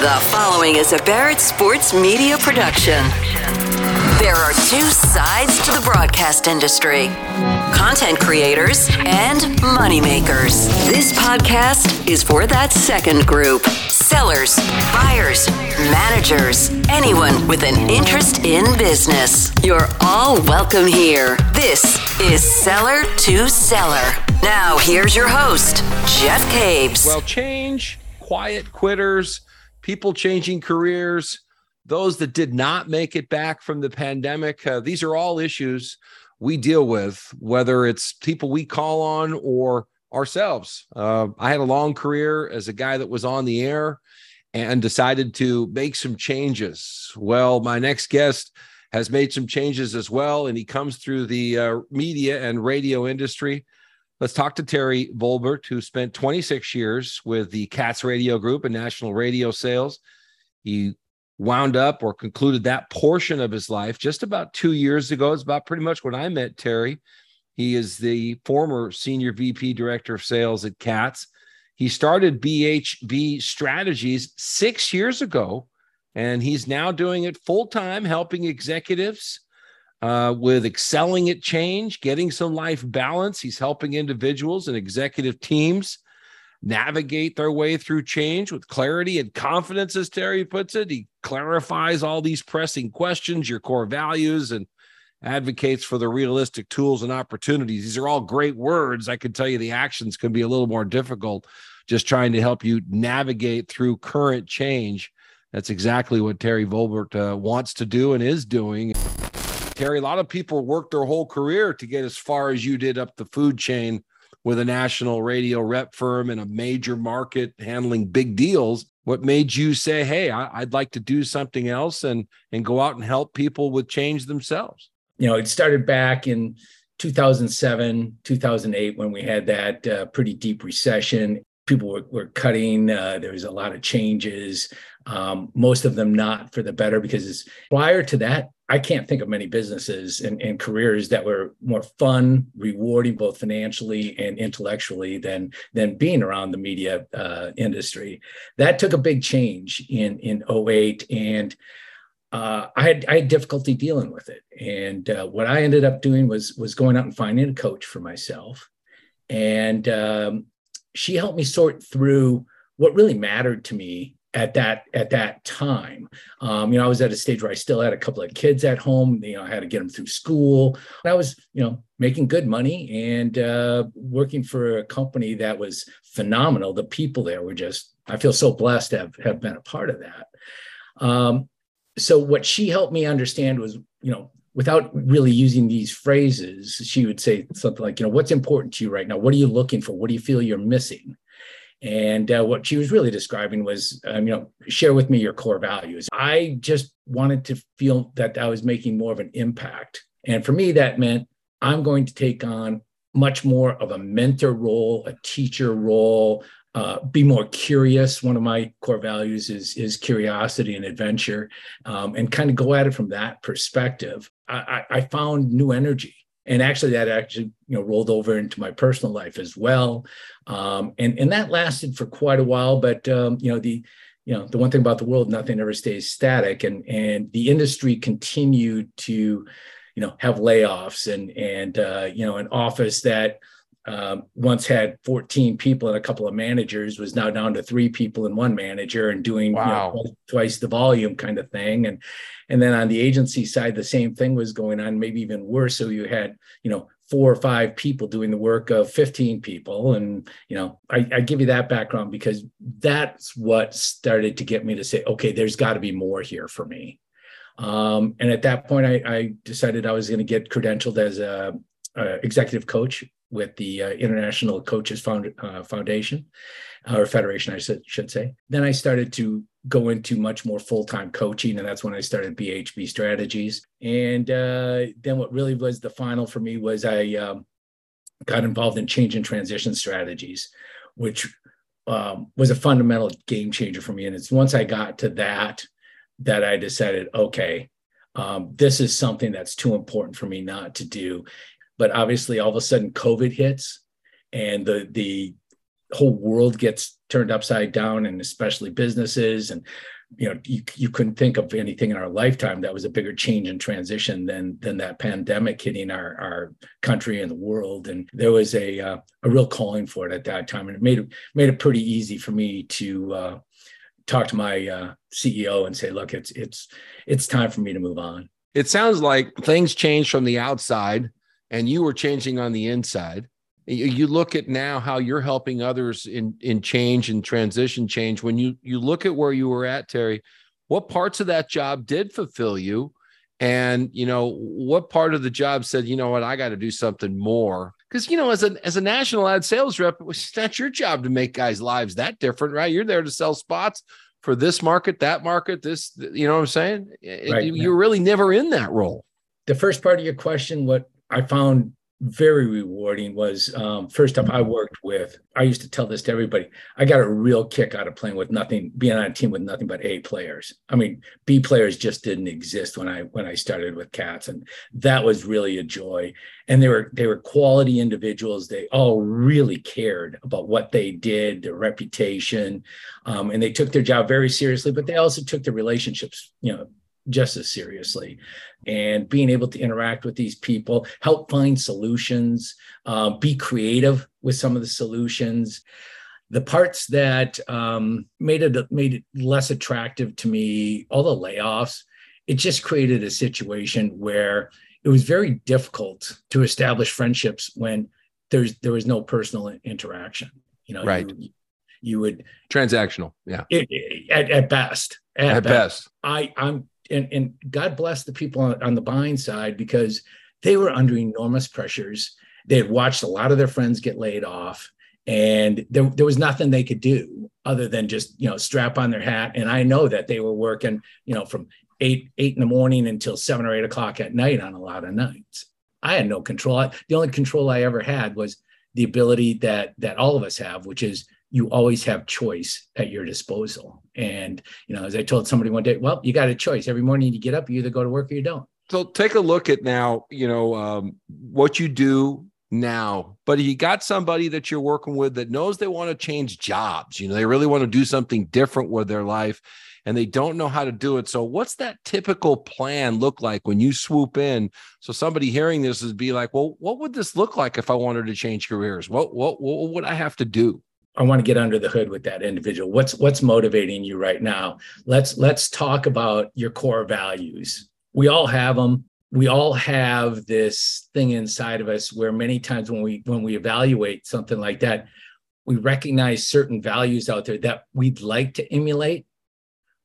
The following is a Barrett Sports Media production. There are two sides to the broadcast industry content creators and moneymakers. This podcast is for that second group sellers, buyers, managers, anyone with an interest in business. You're all welcome here. This is Seller to Seller. Now, here's your host, Jeff Caves. Well, change, quiet quitters, people changing careers, those that did not make it back from the pandemic. Uh, these are all issues we deal with, whether it's people we call on or ourselves. Uh, I had a long career as a guy that was on the air and decided to make some changes. Well, my next guest has made some changes as well, and he comes through the uh, media and radio industry. Let's talk to Terry Volbert, who spent 26 years with the Katz Radio Group and national radio sales. He wound up or concluded that portion of his life just about two years ago. It's about pretty much when I met Terry. He is the former senior VP director of sales at Katz. He started BHB Strategies six years ago, and he's now doing it full time, helping executives uh, with excelling at change, getting some life balance. He's helping individuals and executive teams navigate their way through change with clarity and confidence, as Terry puts it. He clarifies all these pressing questions, your core values, and advocates for the realistic tools and opportunities. These are all great words. I can tell you the actions can be a little more difficult, just trying to help you navigate through current change. That's exactly what Terry Volbert uh, wants to do and is doing. Terry, a lot of people work their whole career to get as far as you did up the food chain with a national radio rep firm in a major market handling big deals. What made you say, "Hey, I, would like to do something else and and go out and help people with change themselves"? You know, it started back in 2007, 2008 when we had that uh, pretty deep recession. People were, were cutting. Uh, there was a lot of changes. Um, most of them not for the better because prior to that, I can't think of many businesses and, and, careers that were more fun, rewarding both financially and intellectually than than being around the media uh, industry. That took a big change in in 08 and uh, I had I had difficulty dealing with it. And uh, what I ended up doing was was going out and finding a coach for myself, and um, she helped me sort through what really mattered to me at that at that time. Um, you know, I was at a stage where I still had a couple of kids at home. You know, I had to get them through school. I was, you know, making good money and uh, working for a company that was phenomenal. The people there were just. I feel so blessed to have have been a part of that. Um, so what she helped me understand was, you know, without really using these phrases, she would say something like, you know, what's important to you right now? What are you looking for? What do you feel you're missing? And uh, what she was really describing was, um, you know, share with me your core values. I just wanted to feel that I was making more of an impact. And for me, that meant I'm going to take on much more of a mentor role, a teacher role, uh, be more curious. One of my core values is is curiosity and adventure, um, and kind of go at it from that perspective. I, I, found new energy. And actually that actually you know rolled over into my personal life as well. Um, and and that lasted for quite a while but um, you know the you know the one thing about the world nothing ever stays static. And and the industry continued to you know have layoffs and and uh, you know an office that um, once had 14 people and a couple of managers was now down to three people and one manager and doing wow. you know, twice the volume kind of thing. And and then on the agency side the same thing was going on maybe even worse. So you had you know four or five people doing the work of 15 people. And you know I, I give you that background because that's what started to get me to say okay there's got to be more here for me. Um, and at that point I, I decided I was going to get credentialed as a, a executive coach with the uh, International Coaches Found, uh, Foundation or Federation, I should, should say. Then I started to go into much more full time coaching, and that's when I started BHB Strategies. And uh, then what really was the final for me was I um, got involved in change and transition strategies, which um, was a fundamental game changer for me. And it's once I got to that that I decided, okay, um, this is something that's too important for me not to do but obviously all of a sudden covid hits and the the whole world gets turned upside down and especially businesses and you know you, you couldn't think of anything in our lifetime that was a bigger change and transition than than that pandemic hitting our our country and the world. And there was a uh, a real calling for it at that time. And it made it made it pretty easy for me to uh, talk to my uh, CEO and say look it's it's it's time for me to move on. It sounds like things changed from the outside and you were changing on the inside. You look at now how you're helping others in in change and transition change. When you you look at where you were at terry what parts of that job did fulfill you? And you know what part of the job said you know what? I got to do something more. Because you know as a as a national ad sales rep it's not your job to make guys lives that different right? You're there to sell spots for this market that market this you know what i'm saying? Right. you're really never in that role. The first part of your question what i found very rewarding was um, first up i worked with i used to tell this to everybody i got a real kick out of playing with nothing being on a team with nothing but a players. I mean b players just didn't exist when i when i started with katz and that was really a joy. And they were they were quality individuals. They all really cared about what they did their reputation um, and they took their job very seriously but they also took their relationships you know just as seriously. And being able to interact with these people help find solutions uh, be creative with some of the solutions. The parts that um, made it made it less attractive to me all the layoffs it just created a situation where it was very difficult to establish friendships when there's there was no personal interaction. You know right. you, you would transactional yeah. It, it, at, at best at, at best. best. I i'm and, and God bless the people on, on the buying side because they were under enormous pressures. They had watched a lot of their friends get laid off, and there, there was nothing they could do other than just you know strap on their hat. And I know that they were working you know from eight eight in the morning until seven or eight o'clock at night on a lot of nights. I had no control. The only control I ever had was the ability that that all of us have, which is you always have choice at your disposal. And, you know, as I told somebody one day, well, you got a choice. Every morning you get up, you either go to work or you don't. So take a look at now, you know, um, what you do now, but you got somebody that you're working with that knows they want to change jobs. You know, they really want to do something different with their life and they don't know how to do it. So, what's that typical plan look like when you swoop in? So, somebody hearing this is be like, well, what would this look like if I wanted to change careers? What, what, what would I have to do? I want to get under the hood with that individual. What's what's motivating you right now? Let's let's talk about your core values. We all have them. We all have this thing inside of us where many times when we when we evaluate something like that, we recognize certain values out there that we'd like to emulate,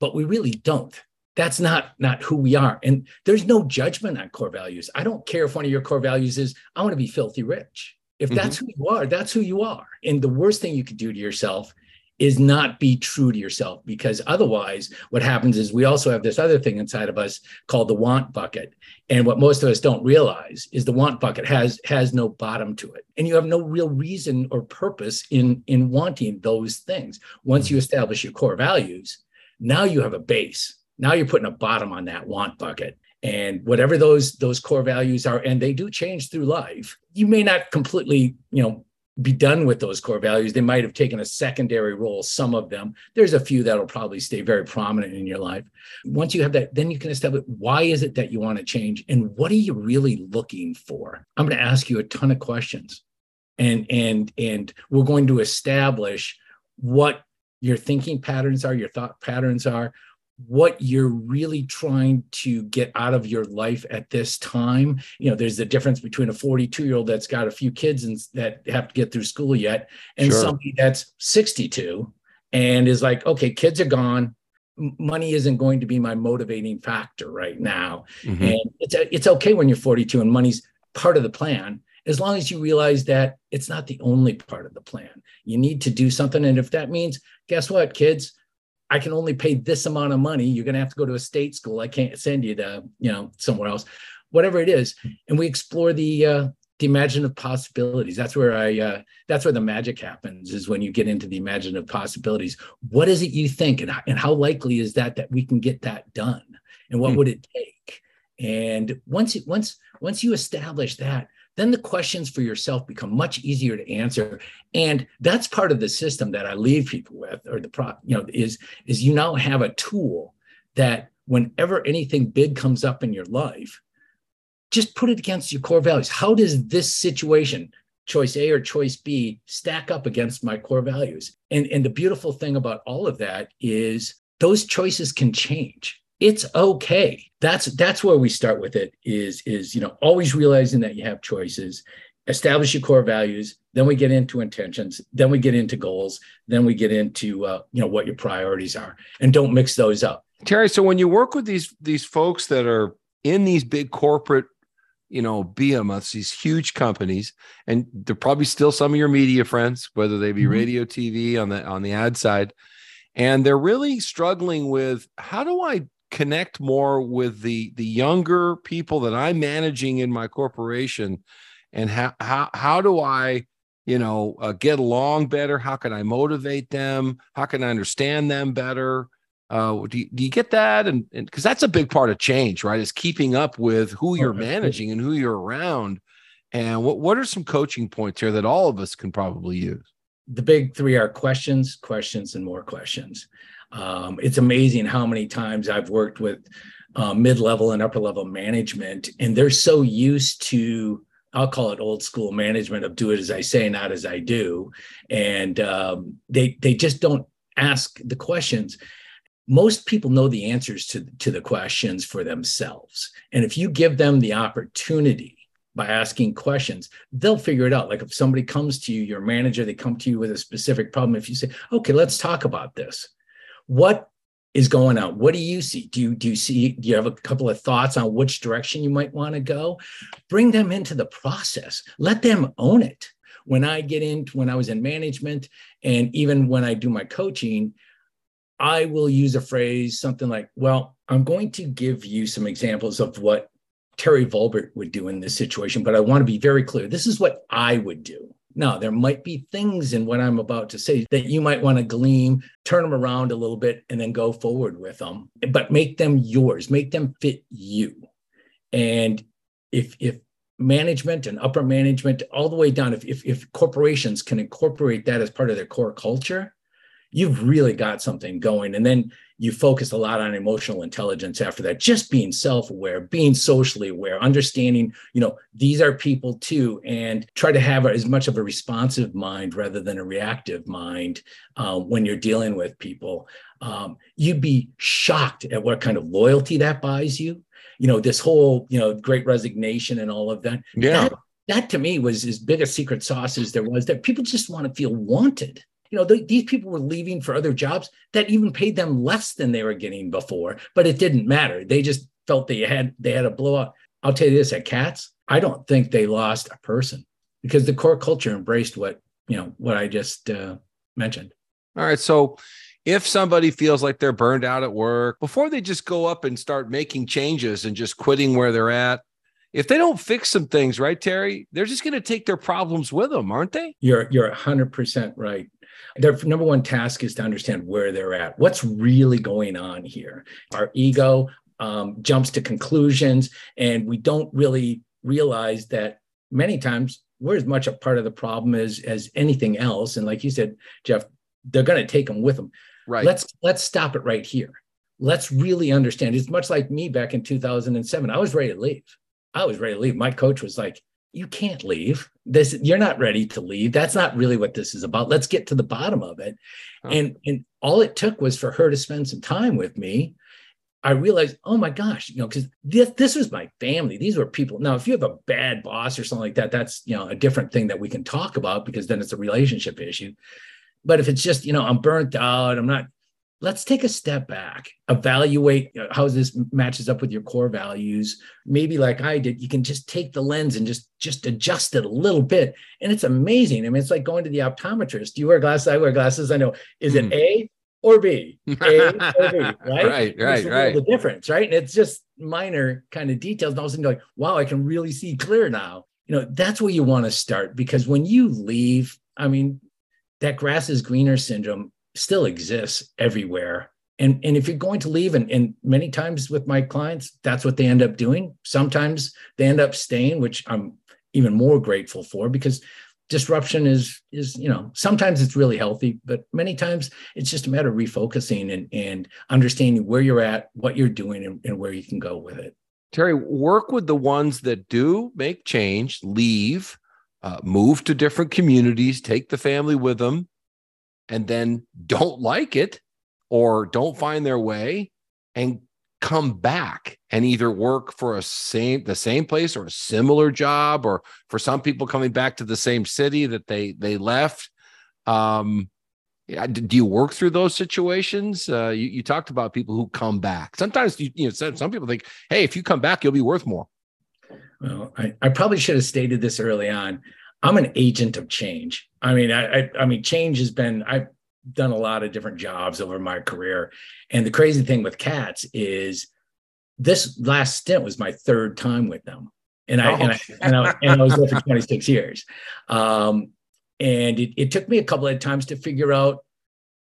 but we really don't. That's not not who we are. And there's no judgment on core values. I don't care if one of your core values is I want to be filthy rich if mm-hmm. that's who you are, that's who you are. And the worst thing you could do to yourself is not be true to yourself because otherwise what happens is we also have this other thing inside of us called the want bucket. And what most of us don't realize is the want bucket has has no bottom to it. And you have no real reason or purpose in in wanting those things. Once you establish your core values now you have a base. Now you're putting a bottom on that want bucket and whatever those those core values are and they do change through life. You may not completely you know be done with those core values. They might have taken a secondary role some of them. There's a few that'll probably stay very prominent in your life. Once you have that then you can establish why is it that you want to change and what are you really looking for? I'm going to ask you a ton of questions and and and we're going to establish what your thinking patterns are your thought patterns are what you're really trying to get out of your life at this time. You know, there's the difference between a 42 year old that's got a few kids and that have to get through school yet, and sure. somebody that's 62 and is like, okay, kids are gone. Money isn't going to be my motivating factor right now. Mm-hmm. And it's, it's okay when you're 42 and money's part of the plan, as long as you realize that it's not the only part of the plan. You need to do something. And if that means, guess what, kids, I can only pay this amount of money. You're going to have to go to a state school. I can't send you to, you know, somewhere else, whatever it is. And we explore the, uh, the imaginative possibilities. That's where I, uh, that's where the magic happens is when you get into the imaginative possibilities. What is it you think? And, and how likely is that, that we can get that done? And what hmm. would it take? And once, once, once you establish that, then the questions for yourself become much easier to answer. And that's part of the system that i leave people with or the pro you know is is you now have a tool that whenever anything big comes up in your life just put it against your core values. How does this situation choice a or choice b stack up against my core values? And and the beautiful thing about all of that is those choices can change it's okay that's that's where we start with it is is you know always realizing that you have choices establish your core values then we get into intentions then we get into goals then we get into uh, you know what your priorities are and don't mix those up terry so when you work with these these folks that are in these big corporate you know behemoths these huge companies and they're probably still some of your media friends whether they be mm-hmm. radio tv on the on the ad side and they're really struggling with how do i connect more with the the younger people that I'm managing in my corporation and how how how do I you know uh, get along better? How can I motivate them? How can I understand them better? Uh, do, you, do you get that? And because that's a big part of change right? Is keeping up with who you're managing and who you're around. And what what are some coaching points here that all of us can probably use? The big three are questions questions and more questions um, it's amazing how many times I've worked with uh, mid-level and upper-level management, and they're so used to I'll call it old school management of do it as I say, not as I do, and um, they they just don't ask the questions. Most people know the answers to to the questions for themselves, and if you give them the opportunity by asking questions, they'll figure it out. Like if somebody comes to you, your manager, they come to you with a specific problem. If you say, "Okay, let's talk about this," what is going on? What do you see? Do you do you see do you have a couple of thoughts on which direction you might want to go? Bring them into the process. Let them own it. When i get into when i was in management and even when i do my coaching i will use a phrase something like well i'm going to give you some examples of what terry volbert would do in this situation but i want to be very clear. This is what i would do now, there might be things in what I'm about to say that you might want to glean, turn them around a little bit, and then go forward with them, but make them yours, make them fit you. And if, if management and upper management, all the way down, if, if, if corporations can incorporate that as part of their core culture, you've really got something going. And then you focus a lot on emotional intelligence after that, just being self-aware, being socially aware, understanding, you know, these are people too, and try to have as much of a responsive mind rather than a reactive mind uh, when you're dealing with people. Um, you'd be shocked at what kind of loyalty that buys you. You know, this whole, you know, great resignation and all of that. Yeah. That, that to me was as big a secret sauce as there was that people just want to feel wanted you know, these people were leaving for other jobs that even paid them less than they were getting before, but it didn't matter. They just felt they had they had a blowout. I'll tell you this: at Katz, I don't think they lost a person because the core culture embraced what you know what I just uh, mentioned. All right, so if somebody feels like they're burned out at work, before they just go up and start making changes and just quitting where they're at, if they don't fix some things, right, Terry, they're just going to take their problems with them, aren't they? You're you're 100% right their number one task is to understand where they're at. What's really going on here? Our ego um, jumps to conclusions and we don't really realize that many times we're as much a part of the problem as as anything else. And like you said jeff they're going to take them with them right. Let's let's stop it right here. Let's really understand. It's much like me back in 2007 i was ready to leave. I was ready to leave. My coach was like you can't leave. This you're not ready to leave. That's not really what this is about. Let's get to the bottom of it. Huh. and and all it took was for her to spend some time with me. I realized oh my gosh you know because this, this was my family. These were people. Now if you have a bad boss or something like that that's you know a different thing that we can talk about because then it's a relationship issue. But if it's just you know i'm burnt out i'm not let's take a step back evaluate how this matches up with your core values. Maybe like i did you can just take the lens and just just adjust it a little bit. And it's amazing. I mean it's like going to the optometrist. Do you wear glasses? I wear glasses. I know. Is it hmm. a or b? A or b right? Right right right. the difference right? And it's just minor kind of details. And all of a sudden you're like wow i can really see clear now. You know that's where you want to start because when you leave i mean that grass is greener syndrome still exists everywhere. And, and if you're going to leave, and, and many times with my clients, that's what they end up doing. Sometimes they end up staying, which I'm even more grateful for because disruption is is you know sometimes it's really healthy but many times it's just a matter of refocusing and and understanding where you're at what you're doing and, and where you can go with it terry work with the ones that do make change leave uh, move to different communities take the family with them and then don't like it or don't find their way and come back and either work for a same the same place or a similar job or for some people coming back to the same city that they they left. Um do you work through those situations? Uh you, you talked about people who come back. Sometimes you, you know some people think hey if you come back you'll be worth more. Well i, I probably should have stated this early on i'm an agent of change i mean I, I i mean change has been i've done a lot of different jobs over my career. And the crazy thing with katz is this last stint was my third time with them. And I, oh. and, I and I, and I was there for 26 years. Um, and it, it took me a couple of times to figure out,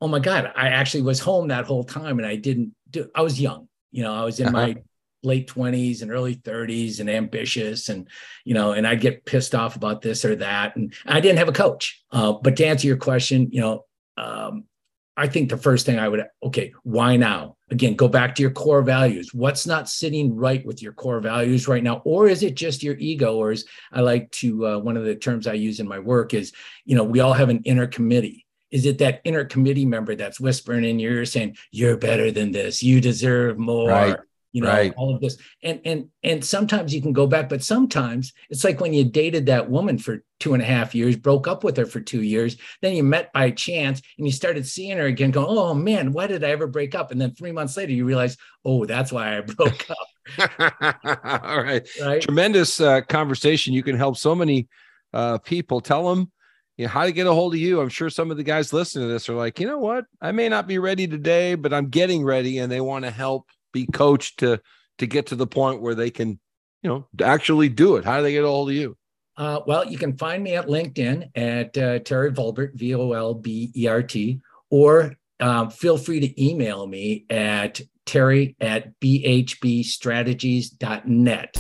oh my God, I actually was home that whole time and I didn't do, I was young, you know, I was in uh-huh. my late 20s and early 30s and ambitious and you know and i'd get pissed off about this or that and i didn't have a coach uh, but to answer your question you know um, I think the first thing I would, okay, why now? Again, go back to your core values. What's not sitting right with your core values right now? Or is it just your ego? Or is I like to, uh, one of the terms I use in my work is, you know, we all have an inner committee. Is it that inner committee member that's whispering in your ear saying, you're better than this, you deserve more? Right you know right. all of this and and and sometimes you can go back but sometimes it's like when you dated that woman for two and a half years broke up with her for two years then you met by chance and you started seeing her again going oh man why did i ever break up and then three months later you realize oh that's why i broke up all right. right tremendous uh, conversation you can help so many uh, people tell them you know, how to get a hold of you. I'm sure some of the guys listening to this are like, you know what? I may not be ready today, but I'm getting ready and they want to help be coached to to get to the point where they can, you know, actually do it? How do they get a hold of you? Uh, well, you can find me at LinkedIn at uh, Terry Volbert, V O L B E R T, or um, feel free to email me at terry at bhbstrategies.net.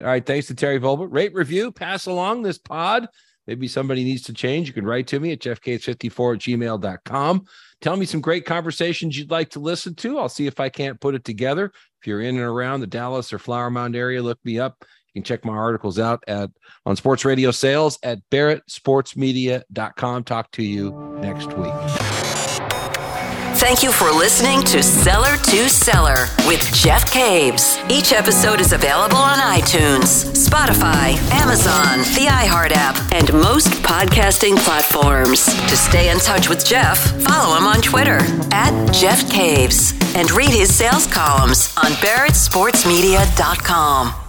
All right. Thanks to Terry Volbert. Rate, review, pass along this pod. Maybe somebody needs to change. You can write to me at jeffcaves54 at gmail.com. Tell me some great conversations you'd like to listen to. I'll see if I can't put it together. If you're in and around the Dallas or Flower Mound area, look me up. You can check my articles out at on sports radio sales at barrettsportsmedia.com. Talk to you next week. Thank you for listening to Seller to Seller with Jeff Caves. Each episode is available on iTunes, Spotify, Amazon, the iHeart app, and most podcasting platforms. To stay in touch with Jeff, follow him on Twitter at Jeff Caves and read his sales columns on barrettsportsmedia.com.